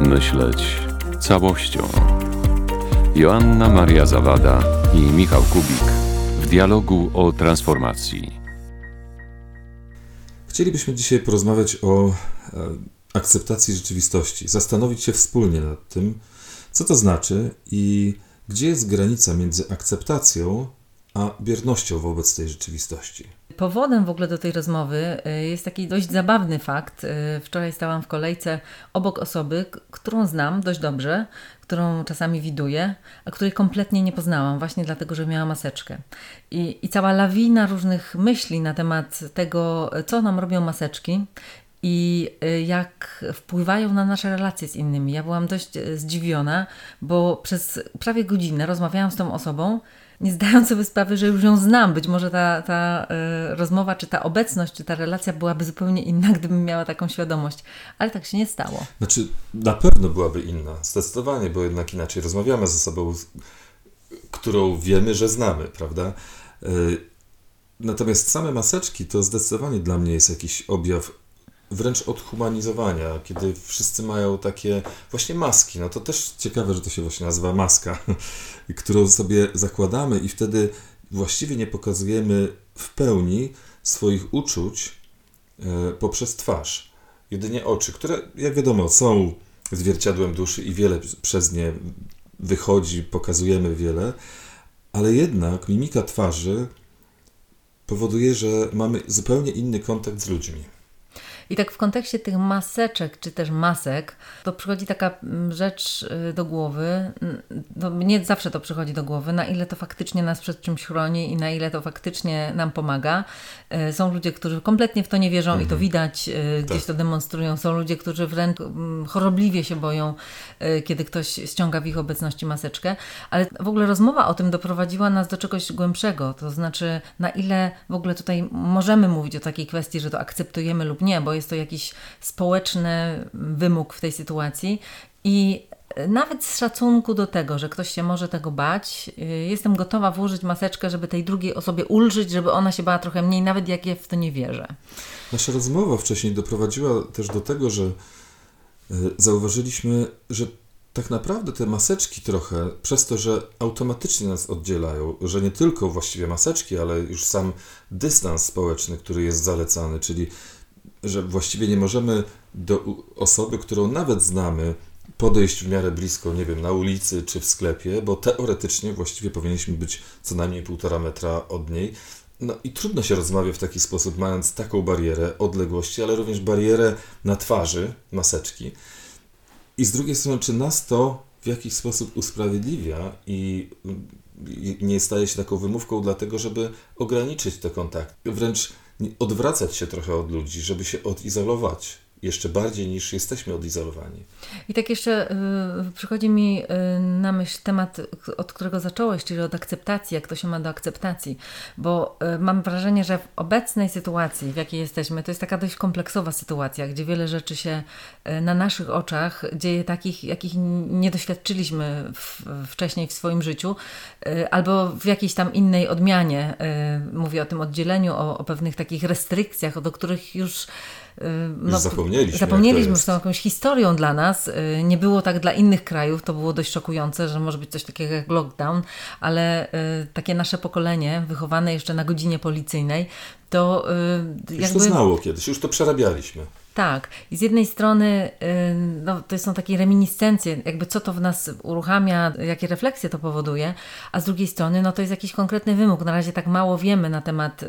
Myśleć całością. Joanna Maria Zawada i Michał Kubik w dialogu o transformacji. Chcielibyśmy dzisiaj porozmawiać o e, akceptacji rzeczywistości, zastanowić się wspólnie nad tym, co to znaczy i gdzie jest granica między akceptacją a biernością wobec tej rzeczywistości. Powodem w ogóle do tej rozmowy y, jest taki dość zabawny fakt. Y, wczoraj stałam w kolejce obok osoby, którą znam dość dobrze, którą czasami widuję, a której kompletnie nie poznałam, właśnie dlatego, że miała maseczkę. I, I cała lawina różnych myśli na temat tego, co nam robią maseczki i y, jak wpływają na nasze relacje z innymi. Ja byłam dość zdziwiona, bo przez prawie godzinę rozmawiałam z tą osobą nie zdając sobie sprawy, że już ją znam. Być może ta, ta y, rozmowa, czy ta obecność, czy ta relacja byłaby zupełnie inna, gdybym miała taką świadomość. Ale tak się nie stało. Znaczy, na pewno byłaby inna, zdecydowanie, bo jednak inaczej rozmawiamy ze sobą, którą wiemy, że znamy, prawda? Y, natomiast same maseczki to zdecydowanie dla mnie jest jakiś objaw wręcz odhumanizowania, kiedy wszyscy mają takie właśnie maski. No to też ciekawe, że to się właśnie nazywa maska, którą sobie zakładamy i wtedy właściwie nie pokazujemy w pełni swoich uczuć e, poprzez twarz. Jedynie oczy, które, jak wiadomo, są zwierciadłem duszy i wiele przez nie wychodzi, pokazujemy wiele, ale jednak mimika twarzy powoduje, że mamy zupełnie inny kontakt z ludźmi. I tak w kontekście tych maseczek, czy też masek, to przychodzi taka mm, rzecz y, do głowy, no mnie zawsze to przychodzi do głowy, na ile to faktycznie nas przed czymś chroni i na ile to faktycznie nam pomaga. Y, są ludzie, którzy kompletnie w to nie wierzą mhm. i to mhm. widać, y, gdzieś tak. to demonstrują. Są ludzie, którzy wręcz mm, chorobliwie się boją, kiedy ktoś ściąga w ich obecności maseczkę, ale w ogóle rozmowa o tym doprowadziła nas do czegoś głębszego, to znaczy na ile w ogóle tutaj możemy mówić o takiej kwestii, że to akceptujemy lub nie, bo jest to jakiś społeczny wymóg w tej sytuacji i nawet z szacunku do tego, że ktoś się może tego bać, y, jestem gotowa włożyć maseczkę, żeby tej drugiej osobie ulżyć, żeby ona się bała trochę mniej, nawet jak ja w to nie wierzę. Nasza rozmowa wcześniej doprowadziła też do tego, że y, zauważyliśmy, że tak naprawdę te maseczki trochę, przez to, że automatycznie nas oddzielają, że nie tylko właściwie maseczki, ale już sam dystans społeczny, który jest zalecany, czyli że właściwie nie możemy do osoby, którą nawet znamy, podejść w miarę blisko, nie wiem, na ulicy czy w sklepie, bo teoretycznie właściwie powinniśmy być co najmniej półtora metra od niej. No i trudno się rozmawia w taki sposób, mając taką barierę odległości, ale również barierę na twarzy, maseczki. I z drugiej strony, czy nas to w jakiś sposób usprawiedliwia i nie staje się taką wymówką dlatego, żeby ograniczyć te kontakty. Wręcz odwracać się trochę od ludzi, żeby się odizolować jeszcze bardziej niż jesteśmy odizolowani. I tak jeszcze y, przychodzi mi y, na myśl temat, od którego zacząłeś, czyli od akceptacji, jak to się ma do akceptacji, bo y, mam wrażenie, że w obecnej sytuacji, w jakiej jesteśmy, to jest taka dość kompleksowa sytuacja, gdzie wiele rzeczy się y, na naszych oczach dzieje takich, jakich nie doświadczyliśmy w, wcześniej w swoim życiu, y, albo w jakiejś tam innej odmianie. Y, mówię o tym oddzieleniu, o, o pewnych takich restrykcjach, do których już no, zapomnieliśmy. Zapomnieliśmy, że są jakąś historią dla nas. Y, nie było tak dla innych krajów, to było dość szokujące, że może być coś takiego jak lockdown, ale y, takie nasze pokolenie, wychowane jeszcze na godzinie policyjnej, to y, Już to znało kiedyś, już to przerabialiśmy. Tak. I z jednej strony no, to są takie reminiscencje, jakby co to w nas uruchamia, jakie refleksje to powoduje, a z drugiej strony no, to jest jakiś konkretny wymóg. Na razie tak mało wiemy na temat,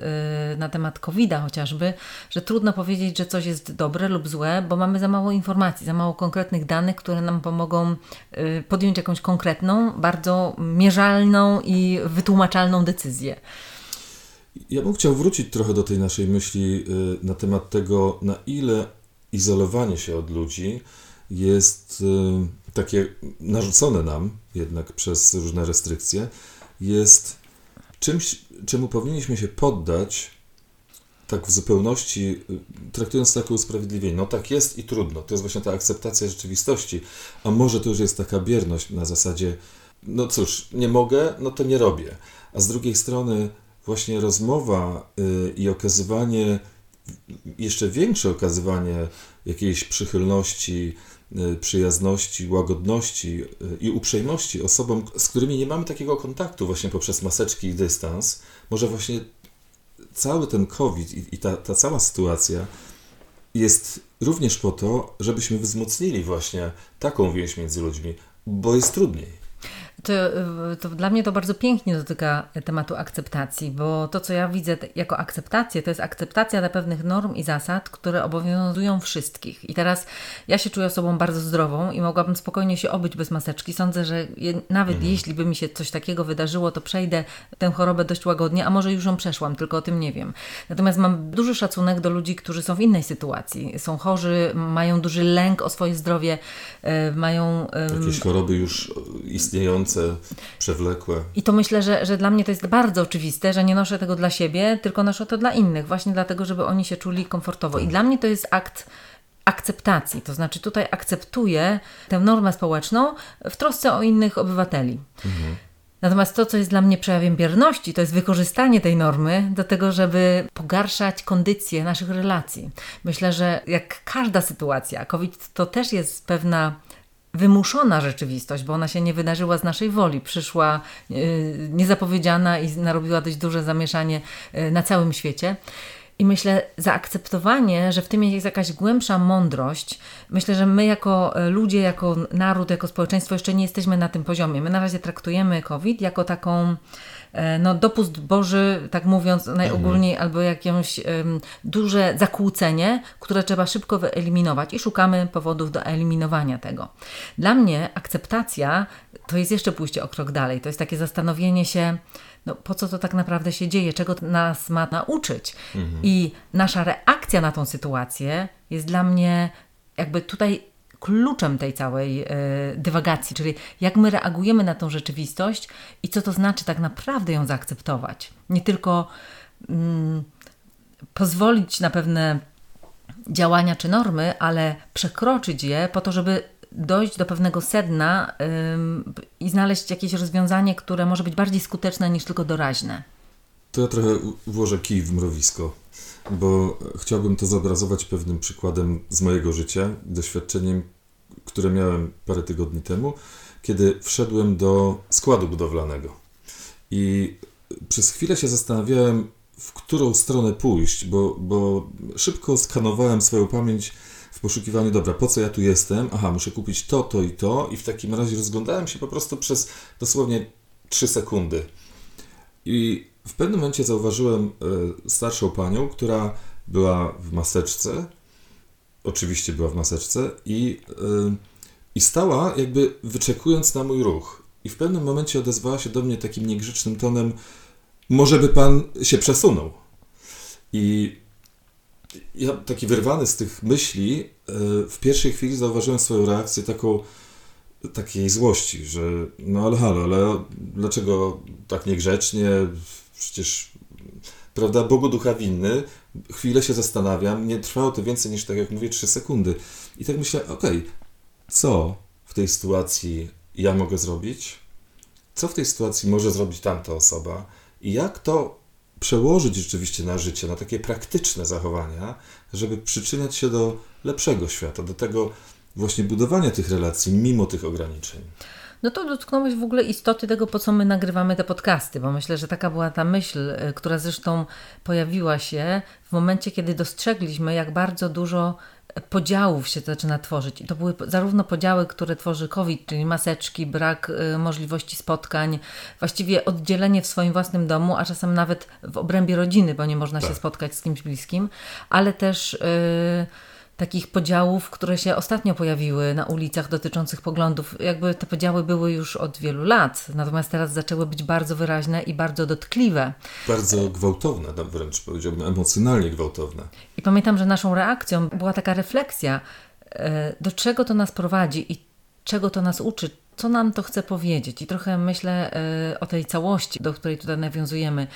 na temat COVID-a chociażby, że trudno powiedzieć, że coś jest dobre lub złe, bo mamy za mało informacji, za mało konkretnych danych, które nam pomogą podjąć jakąś konkretną, bardzo mierzalną i wytłumaczalną decyzję. Ja bym chciał wrócić trochę do tej naszej myśli y, na temat tego, na ile izolowanie się od ludzi jest y, takie narzucone nam jednak przez różne restrykcje, jest czymś, czemu powinniśmy się poddać tak w zupełności, y, traktując jako usprawiedliwienie. No tak jest i trudno. To jest właśnie ta akceptacja rzeczywistości. A może to już jest taka bierność na zasadzie, no cóż, nie mogę, no to nie robię. A z drugiej strony właśnie rozmowa y, i okazywanie, jeszcze większe okazywanie jakiejś przychylności y, przyjazności, łagodności y, i uprzejmości osobom, z którymi nie mamy takiego kontaktu właśnie poprzez maseczki i dystans. Może właśnie cały ten COVID i, i ta, ta cała sytuacja jest również po to, żebyśmy wzmocnili właśnie taką więź między ludźmi, bo jest trudniej. To, to, dla mnie to bardzo pięknie dotyka tematu akceptacji, bo to, co ja widzę jako akceptację, to jest akceptacja dla pewnych norm i zasad, które obowiązują wszystkich. I teraz ja się czuję osobą bardzo zdrową i mogłabym spokojnie się obyć bez maseczki. Sądzę, że je, nawet mhm. jeśli by mi się coś takiego wydarzyło, to przejdę tę chorobę dość łagodnie, a może już ją przeszłam, tylko o tym nie wiem. Natomiast mam duży szacunek do ludzi, którzy są w innej sytuacji. Są chorzy, mają duży lęk o swoje zdrowie, e, mają. Jakieś choroby już istniejące przewlekłe. I to myślę, że, że dla mnie to jest bardzo oczywiste, że nie noszę tego dla siebie, tylko noszę to dla innych, właśnie dlatego, żeby oni się czuli komfortowo. Tak. I dla mnie to jest akt akceptacji, to znaczy tutaj akceptuję tę normę społeczną w trosce o innych obywateli. Mhm. Natomiast to, co jest dla mnie przejawem bierności, to jest wykorzystanie tej normy do tego, żeby pogarszać kondycję naszych relacji. Myślę, że jak każda sytuacja, COVID to też jest pewna wymuszona rzeczywistość, bo ona się nie wydarzyła z naszej woli. Przyszła yy, niezapowiedziana i narobiła dość duże zamieszanie yy, na całym świecie. I myślę, zaakceptowanie, że w tym jest jakaś głębsza mądrość. Myślę, że my jako e, ludzie, jako naród, jako społeczeństwo jeszcze nie jesteśmy na tym poziomie. My na razie traktujemy COVID jako taką E, no, dopust Boży, tak mówiąc najogólniej, mhm. albo jakieś um, duże zakłócenie, które trzeba szybko wyeliminować i szukamy powodów do eliminowania tego. Dla mnie akceptacja to jest jeszcze pójście o krok dalej. To jest takie zastanowienie się, no, po co to tak naprawdę się dzieje, czego nas ma nauczyć. Mhm. I nasza reakcja na tą sytuację jest dla mnie jakby tutaj kluczem tej całej e, dywagacji, czyli jak my reagujemy na tą rzeczywistość i co to znaczy tak naprawdę ją zaakceptować. Nie tylko mm, pozwolić na pewne działania czy normy, ale przekroczyć je po to, żeby dojść do pewnego sedna i znaleźć jakieś rozwiązanie, które może być bardziej skuteczne niż tylko doraźne. To ja trochę włożę kij w mrowisko bo chciałbym to zobrazować pewnym przykładem z mojego życia, doświadczeniem, które miałem parę tygodni temu, kiedy wszedłem do składu budowlanego. I przez chwilę się zastanawiałem, w którą stronę pójść, bo, bo szybko skanowałem swoją pamięć w poszukiwaniu, dobra, po co ja tu jestem? Aha, muszę kupić to, to i to, i w takim razie rozglądałem się po prostu przez dosłownie 3 sekundy. I w pewnym momencie zauważyłem e, starszą panią, która była w maseczce, oczywiście była w maseczce i, e, i stała jakby wyczekując na mój ruch. I w pewnym momencie odezwała się do mnie takim niegrzecznym tonem, może by pan się przesunął. I ja taki wyrwany z tych myśli, e, w pierwszej chwili zauważyłem swoją reakcję taką takiej złości, że no ale halo, ale dlaczego tak niegrzecznie, przecież, prawda, Bogu ducha winny, chwilę się zastanawiam, nie trwało to więcej niż, tak jak mówię, 3 sekundy. I tak myślę, okej, okay, co w tej sytuacji ja mogę zrobić? Co w tej sytuacji może zrobić tamta osoba? I jak to przełożyć rzeczywiście na życie, na takie praktyczne zachowania, żeby przyczyniać się do lepszego świata, do tego właśnie budowania tych relacji mimo tych ograniczeń. No to dotknąłeś w ogóle istoty tego, po co my nagrywamy te podcasty, bo myślę, że taka była ta myśl, e, która zresztą pojawiła się w momencie, kiedy dostrzegliśmy, jak bardzo dużo podziałów się zaczyna tworzyć. I to były zarówno podziały, które tworzy COVID, czyli maseczki, brak y, możliwości spotkań, właściwie oddzielenie w swoim własnym domu, a czasem nawet w obrębie rodziny, bo nie można tak. się spotkać z kimś bliskim, ale też. Y, takich podziałów, które się ostatnio pojawiły na ulicach dotyczących poglądów. Jakby te podziały były już od wielu lat, natomiast teraz zaczęły być bardzo wyraźne i bardzo dotkliwe. Bardzo gwałtowne, wręcz powiedziałbym emocjonalnie gwałtowne. I pamiętam, że naszą reakcją była taka refleksja, e, do czego to nas prowadzi i czego to nas uczy, co nam to chce powiedzieć. I trochę myślę e, o tej całości, do której tutaj nawiązujemy,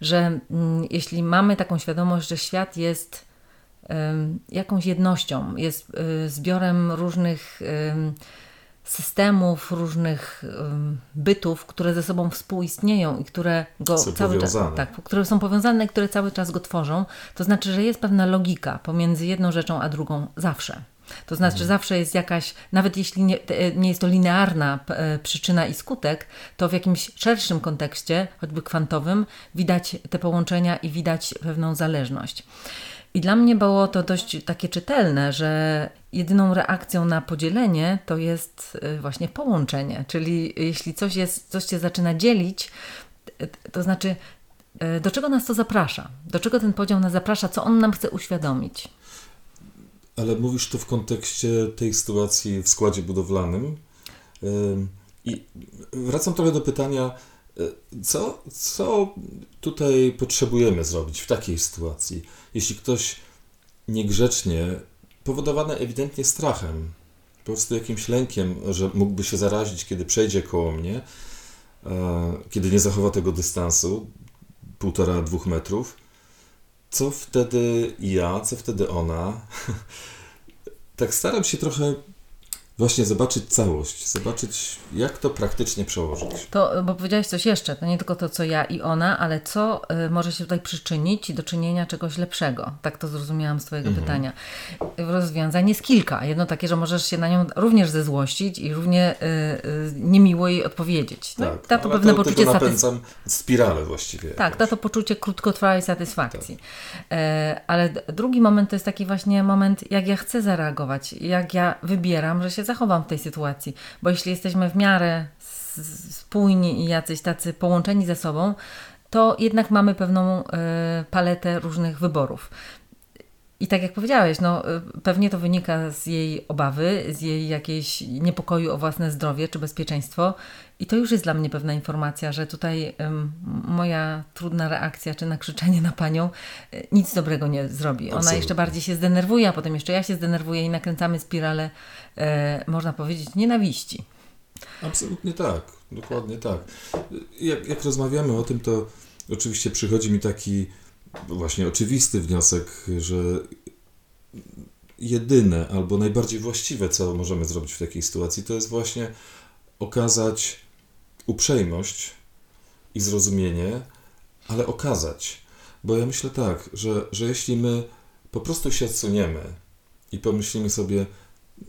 że mm, jeśli mamy taką świadomość, że świat jest jakąś jednością, jest y, zbiorem różnych systemów, różnych bytów, które ze sobą współistnieją i które go są cały powiązane. czas, tak, które są powiązane i które cały czas go tworzą. To znaczy, że jest pewna logika pomiędzy jedną rzeczą a drugą zawsze. To znaczy, że zawsze jest jakaś, nawet jeśli nie, nie jest to linearna e, przyczyna i skutek, to w jakimś szerszym kontekście, choćby kwantowym, widać te połączenia i widać pewną zależność. I dla mnie było to dość takie czytelne, że jedyną reakcją na podzielenie to jest y, właśnie połączenie. Czyli jeśli coś, jest, coś cię zaczyna dzielić, y, to znaczy y, do czego nas to zaprasza? Do czego ten podział nas zaprasza? Co on nam chce uświadomić? Ale mówisz to w kontekście tej sytuacji w składzie budowlanym. Ym, I wracam trochę do pytania, co, co tutaj potrzebujemy zrobić w takiej sytuacji? Jeśli ktoś niegrzecznie, powodowany ewidentnie strachem, po prostu jakimś lękiem, że mógłby się zarazić, kiedy przejdzie koło mnie, e, kiedy nie zachowa tego dystansu, półtora, dwóch metrów, co wtedy ja, co wtedy ona? tak staram się trochę właśnie zobaczyć całość, zobaczyć jak to praktycznie przełożyć. To, bo powiedziałeś coś jeszcze, to nie tylko to, co ja i ona, ale co y, może się tutaj przyczynić do czynienia czegoś lepszego. Tak to zrozumiałam z Twojego pytania. Rozwiązań jest kilka. Jedno takie, że możesz się na nią również zezłościć i równie y, y, niemiło jej odpowiedzieć. No, da to ale pewne to, poczucie satysfakcji. napędzam spiralę właściwie. Tak, da jakąś. to poczucie krótkotrwałej satysfakcji. E, ale drugi moment to jest taki właśnie moment, jak ja chcę zareagować, jak ja wybieram, że się zachowam w tej sytuacji. Bo jeśli jesteśmy w miarę spójni i jacyś tacy połączeni ze sobą, to jednak mamy pewną e, paletę różnych wyborów. I tak jak powiedziałeś, no, y, pewnie to wynika z jej obawy, z jej jakiejś niepokoju o własne zdrowie czy bezpieczeństwo. I to już jest dla mnie pewna informacja, że tutaj ym, moja trudna reakcja czy nakrzyczenie na panią y, nic dobrego nie zrobi. Ona Absolutnie. jeszcze bardziej się zdenerwuje, a potem jeszcze ja się zdenerwuję i nakręcamy spiralę, e, można powiedzieć, nienawiści. Absolutnie tak, dokładnie tak. Jak, jak rozmawiamy o tym, to oczywiście przychodzi mi taki właśnie oczywisty wniosek, że jedyne albo najbardziej właściwe, co możemy zrobić w takiej sytuacji, to jest właśnie okazać uprzejmość i zrozumienie, ale okazać. Bo ja myślę tak, że, że jeśli my po prostu się odsuniemy i pomyślimy sobie,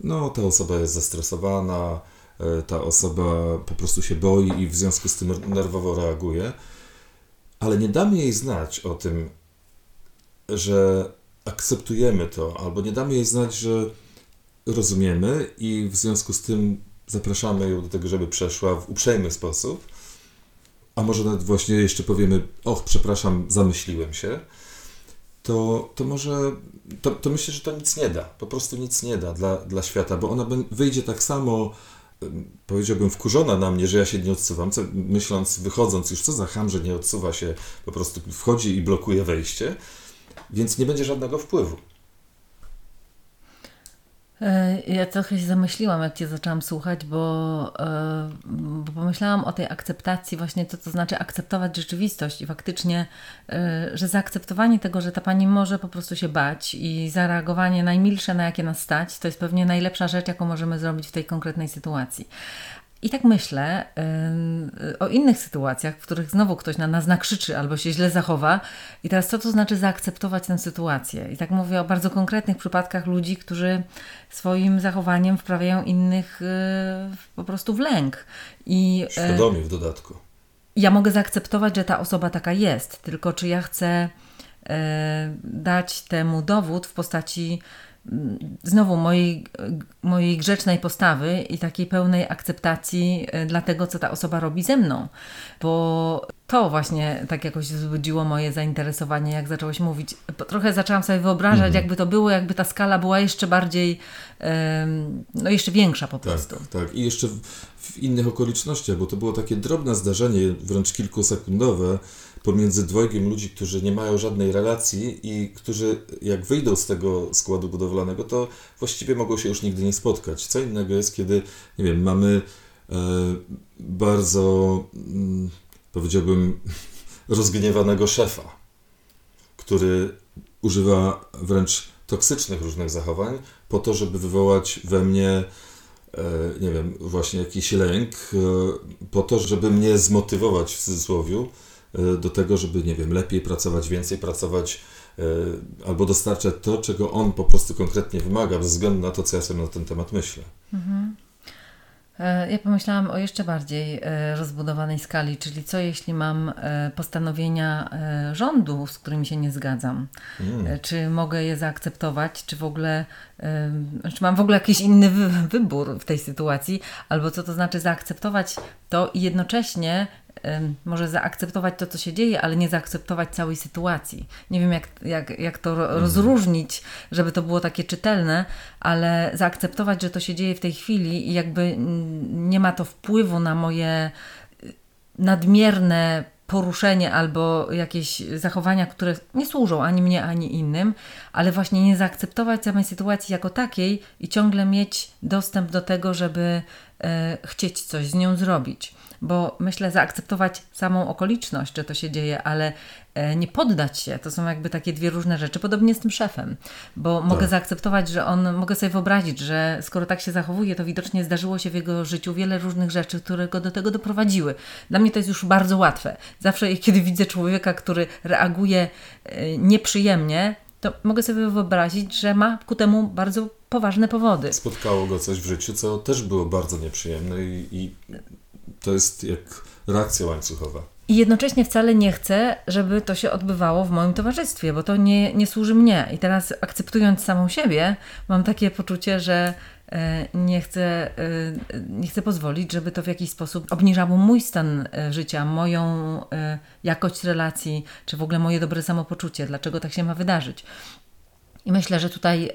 no ta osoba jest zestresowana, e, ta osoba po prostu się boi i w związku z tym nerwowo reaguje, ale nie damy jej znać o tym, że akceptujemy to, albo nie damy jej znać, że rozumiemy i w związku z tym zapraszamy ją do tego, żeby przeszła w uprzejmy sposób, a może nawet właśnie jeszcze powiemy, och, przepraszam, zamyśliłem się, to, to może, to, to myślę, że to nic nie da, po prostu nic nie da dla, dla świata, bo ona wyjdzie tak samo, powiedziałbym, wkurzona na mnie, że ja się nie odsuwam, co, myśląc, wychodząc już, co za ham, że nie odsuwa się, po prostu wchodzi i blokuje wejście, więc nie będzie żadnego wpływu. E, Ja trochę się zamyśliłam, jak Cię zaczęłam słuchać, bo, e, bo pomyślałam o tej akceptacji, właśnie to, to znaczy akceptować rzeczywistość i faktycznie, e, że zaakceptowanie tego, że ta pani może po prostu się bać i zareagowanie najmilsze, na jakie nas stać, to jest pewnie najlepsza rzecz, jaką możemy zrobić w tej konkretnej sytuacji. I tak myślę y, o innych sytuacjach, w których znowu ktoś na nas nakrzyczy albo się źle zachowa. I teraz co to znaczy zaakceptować tę sytuację? I tak mówię o bardzo konkretnych przypadkach ludzi, którzy swoim zachowaniem wprawiają innych y, po prostu w lęk. I y, Świadomie w dodatku. ja mogę zaakceptować, że ta osoba taka jest, tylko czy ja chcę e, dać temu dowód w postaci znowu mojej, mojej grzecznej postawy i takiej pełnej akceptacji e, dla tego, co ta osoba robi ze mną. Bo to właśnie tak jakoś wzbudziło moje zainteresowanie, jak zacząłeś mówić. Trochę zaczęłam sobie wyobrażać, jakby to było, jakby ta skala była jeszcze bardziej, no jeszcze większa po prostu. Tak, tak. I jeszcze w, w innych okolicznościach, bo to było takie drobne zdarzenie, wręcz kilkusekundowe, pomiędzy dwojgiem ludzi, którzy nie mają żadnej relacji i którzy jak wyjdą z tego składu budowlanego, to właściwie mogą się już nigdy nie spotkać. Co innego jest, kiedy, nie wiem, mamy e, bardzo, mm, powiedziałbym, rozgniewanego szefa, który używa wręcz toksycznych różnych zachowań po to, żeby wywołać we mnie e, nie wiem, właśnie jakiś lęk, e, po to, żeby mnie zmotywować w cudzysłowie do tego, żeby, nie wiem, lepiej pracować, więcej pracować, e, albo dostarcza to, czego on po prostu konkretnie wymaga, bez względu na to, co ja sobie na ten temat myślę. E, Ja pomyślałam o jeszcze bardziej e, rozbudowanej skali, czyli co jeśli mam e, postanowienia e, rządu, z którymi się nie zgadzam? E, Czy mogę je zaakceptować, czy w ogóle, e, czy mam w ogóle jakiś inny wy- wybór w tej sytuacji, albo co to znaczy zaakceptować to i jednocześnie może zaakceptować to, co się dzieje, ale nie zaakceptować całej sytuacji. Nie wiem, jak, jak, jak to ro- rozróżnić, żeby to było takie czytelne, ale zaakceptować, że to się dzieje w tej chwili i jakby nie ma to wpływu na moje y, nadmierne poruszenie albo jakieś zachowania, które nie służą ani mnie, ani innym, ale właśnie nie zaakceptować samej sytuacji jako takiej i ciągle mieć dostęp do tego, żeby e, chcieć coś z nią zrobić. Bo myślę, zaakceptować samą okoliczność, że to się dzieje, ale e, nie poddać się, to są jakby takie dwie różne rzeczy. Podobnie z tym szefem, bo mogę zaakceptować, że on, mogę sobie wyobrazić, że skoro tak się zachowuje, to widocznie zdarzyło się w jego życiu wiele różnych rzeczy, które go do tego doprowadziły. Dla mnie to jest już bardzo łatwe. Zawsze, kiedy widzę człowieka, który reaguje e, nieprzyjemnie, to mogę sobie wyobrazić, że ma ku temu bardzo poważne powody. Spotkało go coś w życiu, co też było bardzo nieprzyjemne i, i to jest jak reakcja łańcuchowa. I jednocześnie wcale nie chcę, żeby to się odbywało w moim towarzystwie, bo to nie, nie służy mnie. I teraz akceptując samą siebie, mam takie poczucie, że e, nie chcę, e, nie chcę pozwolić, żeby to w jakiś sposób obniżało mój stan e, życia, moją jakość relacji, czy w ogóle moje dobre samopoczucie, dlaczego tak się ma wydarzyć. I myślę, że tutaj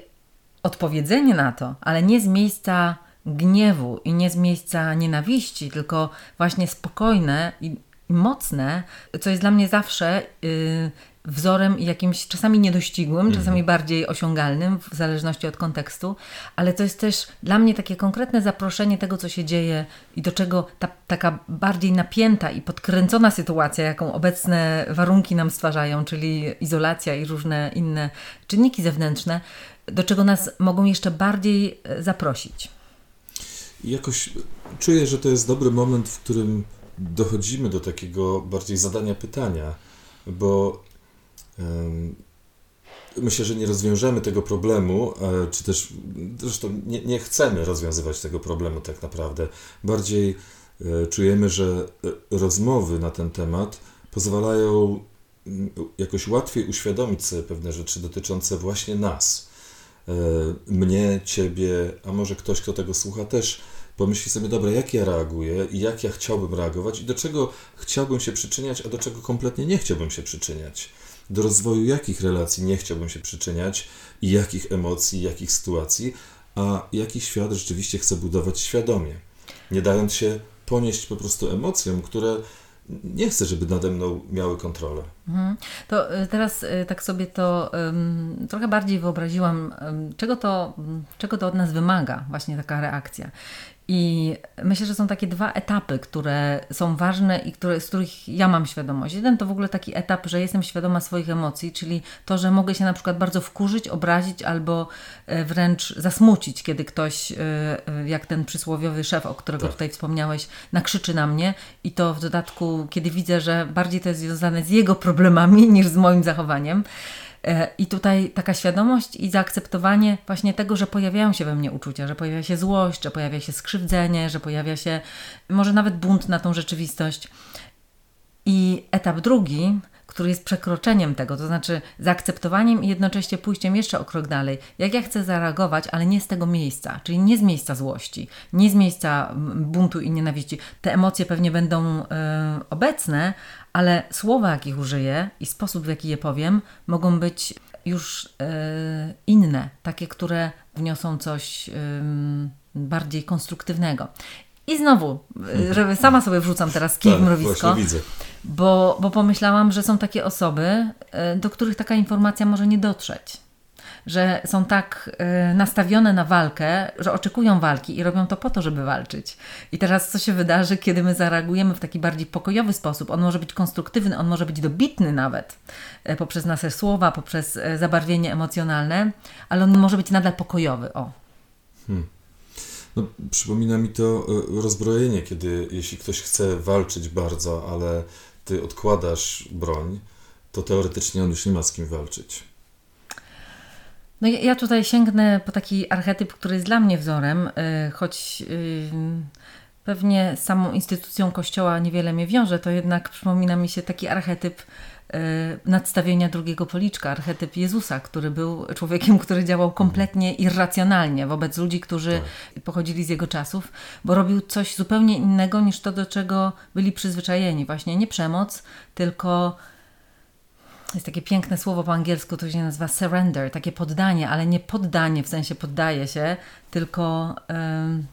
odpowiedzenie na to, ale nie z miejsca gniewu i nie z miejsca nienawiści, tylko właśnie spokojne i mocne, co jest dla mnie zawsze y, wzorem jakimś czasami niedościgłym, czasami bardziej osiągalnym, w zależności od kontekstu, ale to jest też dla mnie takie konkretne zaproszenie tego, co się dzieje i do czego ta taka bardziej napięta i podkręcona sytuacja, jaką obecne warunki nam stwarzają, czyli izolacja i różne inne czynniki zewnętrzne, do czego nas mogą jeszcze bardziej e, zaprosić. I jakoś czuję, że to jest dobry moment, w którym dochodzimy do takiego bardziej zadania pytania, bo myślę, że nie rozwiążemy tego problemu, e, czy też zresztą nie, nie chcemy rozwiązywać tego problemu tak naprawdę. Bardziej e, czujemy, że e, rozmowy na ten temat pozwalają jakoś łatwiej uświadomić sobie pewne rzeczy dotyczące właśnie nas. E, Mnie, ciebie, a może ktoś, kto tego słucha, też pomyśli sobie, dobra, jak ja reaguję i jak ja chciałbym reagować i do czego chciałbym się przyczyniać, a do czego kompletnie nie chciałbym się przyczyniać. Do rozwoju jakich relacji nie chciałbym się przyczyniać i jakich emocji, jakich sytuacji, a jaki świat rzeczywiście chcę budować świadomie, nie dając się ponieść po prostu emocjom, które nie chcę, żeby nade mną miały kontrolę. Mhm. To y, teraz y, tak sobie to ym, trochę bardziej wyobraziłam, ym, czego to, czego to od nas wymaga, właśnie taka reakcja. I myślę, że są takie dwa etapy, które są ważne i które, z których ja mam świadomość. Jeden to w ogóle taki etap, że jestem świadoma swoich emocji, czyli to, że mogę się na przykład bardzo wkurzyć, obrazić albo e, wręcz zasmucić, kiedy ktoś, e, e, jak ten przysłowiowy szef, o którego Tak. tutaj wspomniałeś, nakrzyczy na mnie i to w dodatku, kiedy widzę, że bardziej to jest związane z jego problemami niż z moim zachowaniem. E, I tutaj taka świadomość i zaakceptowanie właśnie tego, że pojawiają się we mnie uczucia, że pojawia się złość, że pojawia się skrzywdzenie, że pojawia się może nawet bunt na tą rzeczywistość. I etap drugi, który jest przekroczeniem tego, to znaczy zaakceptowaniem i jednocześnie pójściem jeszcze o krok dalej. Jak ja chcę zareagować, ale nie z tego miejsca, czyli nie z miejsca złości, nie z miejsca buntu i nienawiści. Te emocje pewnie będą e, obecne, ale słowa, jakich użyję i sposób, w jaki je powiem, mogą być już e, inne, takie, które wniosą coś bardziej konstruktywnego. I znowu, e, żeby sama sobie wrzucam teraz kij w Tak, mrowisko, bo, bo pomyślałam, że są takie osoby, e, do których taka informacja może nie dotrzeć. Że są tak e, nastawione na walkę, że oczekują walki i robią to po to, żeby walczyć. I teraz co się wydarzy, kiedy my zareagujemy w taki bardziej pokojowy sposób? On może być konstruktywny, on może być dobitny nawet poprzez nasze słowa, poprzez zabarwienie emocjonalne, ale on może być nadal pokojowy. O. No, przypomina mi to e, rozbrojenie, kiedy jeśli ktoś chce walczyć bardzo, ale ty odkładasz broń, to teoretycznie on już nie ma z kim walczyć. No ja, tutaj sięgnę po taki archetyp, który jest dla mnie wzorem, y, choć y, pewnie samą instytucją Kościoła niewiele mnie wiąże, to jednak przypomina mi się taki archetyp nadstawienia drugiego policzka, archetyp Jezusa, który był człowiekiem, który działał kompletnie irracjonalnie wobec ludzi, którzy pochodzili z jego czasów, bo robił coś zupełnie innego niż to, do czego byli przyzwyczajeni. Właśnie nie przemoc, tylko jest takie piękne słowo po angielsku, to się nazywa surrender, takie poddanie, ale nie poddanie w sensie poddaje się, tylko. ym,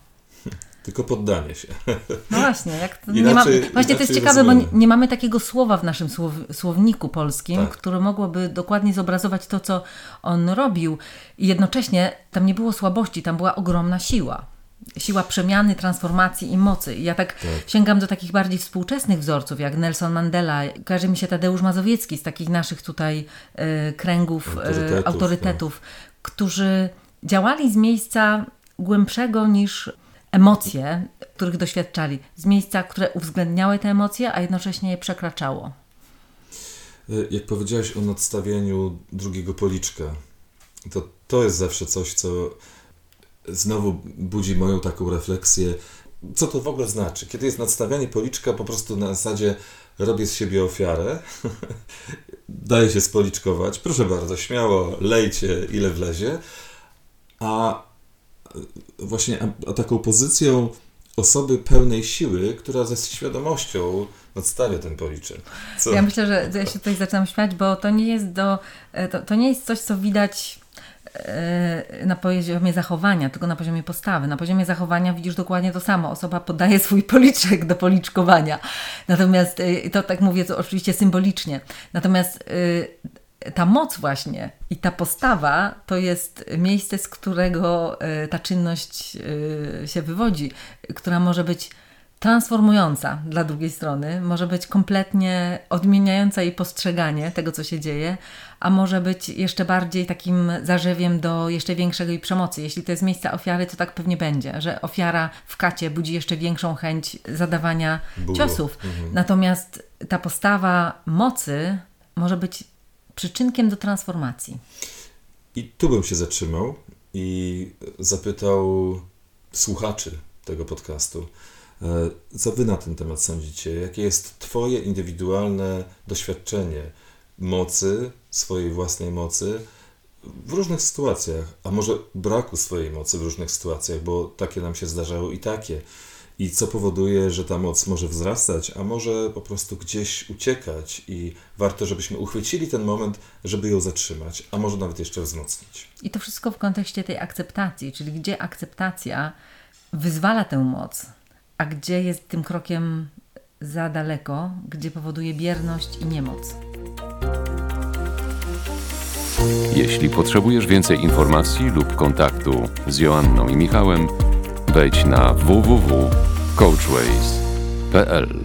Tylko poddanie się. no właśnie, jak to, Inaczej- ma, właśnie to jest ciekawe, bo nie, nie mamy takiego słowa w naszym słow, słowniku polskim, Tak. które mogłoby dokładnie zobrazować to, co on robił. I jednocześnie tam nie było słabości, tam była ogromna siła. Siła przemiany, transformacji i mocy. I ja tak, sięgam do takich bardziej współczesnych wzorców, jak Nelson Mandela. Każe mi się Tadeusz Mazowiecki z takich naszych tutaj e, kręgów Autorytetów, autorytetów, autorytetów którzy działali z miejsca głębszego niż emocje, których doświadczali. Z miejsca, które uwzględniały te emocje, a jednocześnie je przekraczało. Y, Jak powiedziałeś o nadstawieniu drugiego policzka, to to jest zawsze coś, co znowu budzi moją taką refleksję. Co to w ogóle znaczy? Kiedy jest nadstawianie policzka po prostu na zasadzie robię z siebie ofiarę, daję się spoliczkować, proszę bardzo, śmiało, lejcie ile wlezie, a właśnie a, taką pozycją osoby pełnej siły, która ze świadomością nadstawia ten policzek. Co? Ja myślę, że ja się tutaj zaczynam śmiać, bo to nie jest do, e, to, to nie jest coś, co widać e, na poziomie zachowania, tylko na poziomie postawy. Na poziomie zachowania widzisz dokładnie to samo. Osoba podaje swój policzek do policzkowania. Natomiast e, to tak mówię to oczywiście symbolicznie. Natomiast ta moc właśnie i ta postawa to jest miejsce, z którego e, ta czynność e, się wywodzi, która może być transformująca dla drugiej strony, może być kompletnie odmieniająca jej postrzeganie tego, co się dzieje, a może być jeszcze bardziej takim zarzewiem do jeszcze większej przemocy. Jeśli to jest miejsce ofiary, to tak pewnie będzie, że ofiara w kacie budzi jeszcze większą chęć zadawania Bólu. ciosów. Natomiast ta postawa mocy może być przyczynkiem do transformacji. I tu bym się zatrzymał i zapytał słuchaczy tego podcastu, e, co wy na ten temat sądzicie? Jakie jest twoje indywidualne doświadczenie mocy, swojej własnej mocy w różnych sytuacjach, a może braku swojej mocy w różnych sytuacjach, bo takie nam się zdarzały i takie. I co powoduje, że ta moc może wzrastać, a może po prostu gdzieś uciekać i warto, żebyśmy uchwycili ten moment, żeby ją zatrzymać, a może nawet jeszcze wzmocnić. I to wszystko w kontekście tej akceptacji, czyli gdzie akceptacja wyzwala tę moc, a gdzie jest tym krokiem za daleko, gdzie powoduje bierność i niemoc. Jeśli potrzebujesz więcej informacji lub kontaktu z Joanną i Michałem, wejdź na www.coachways.pl.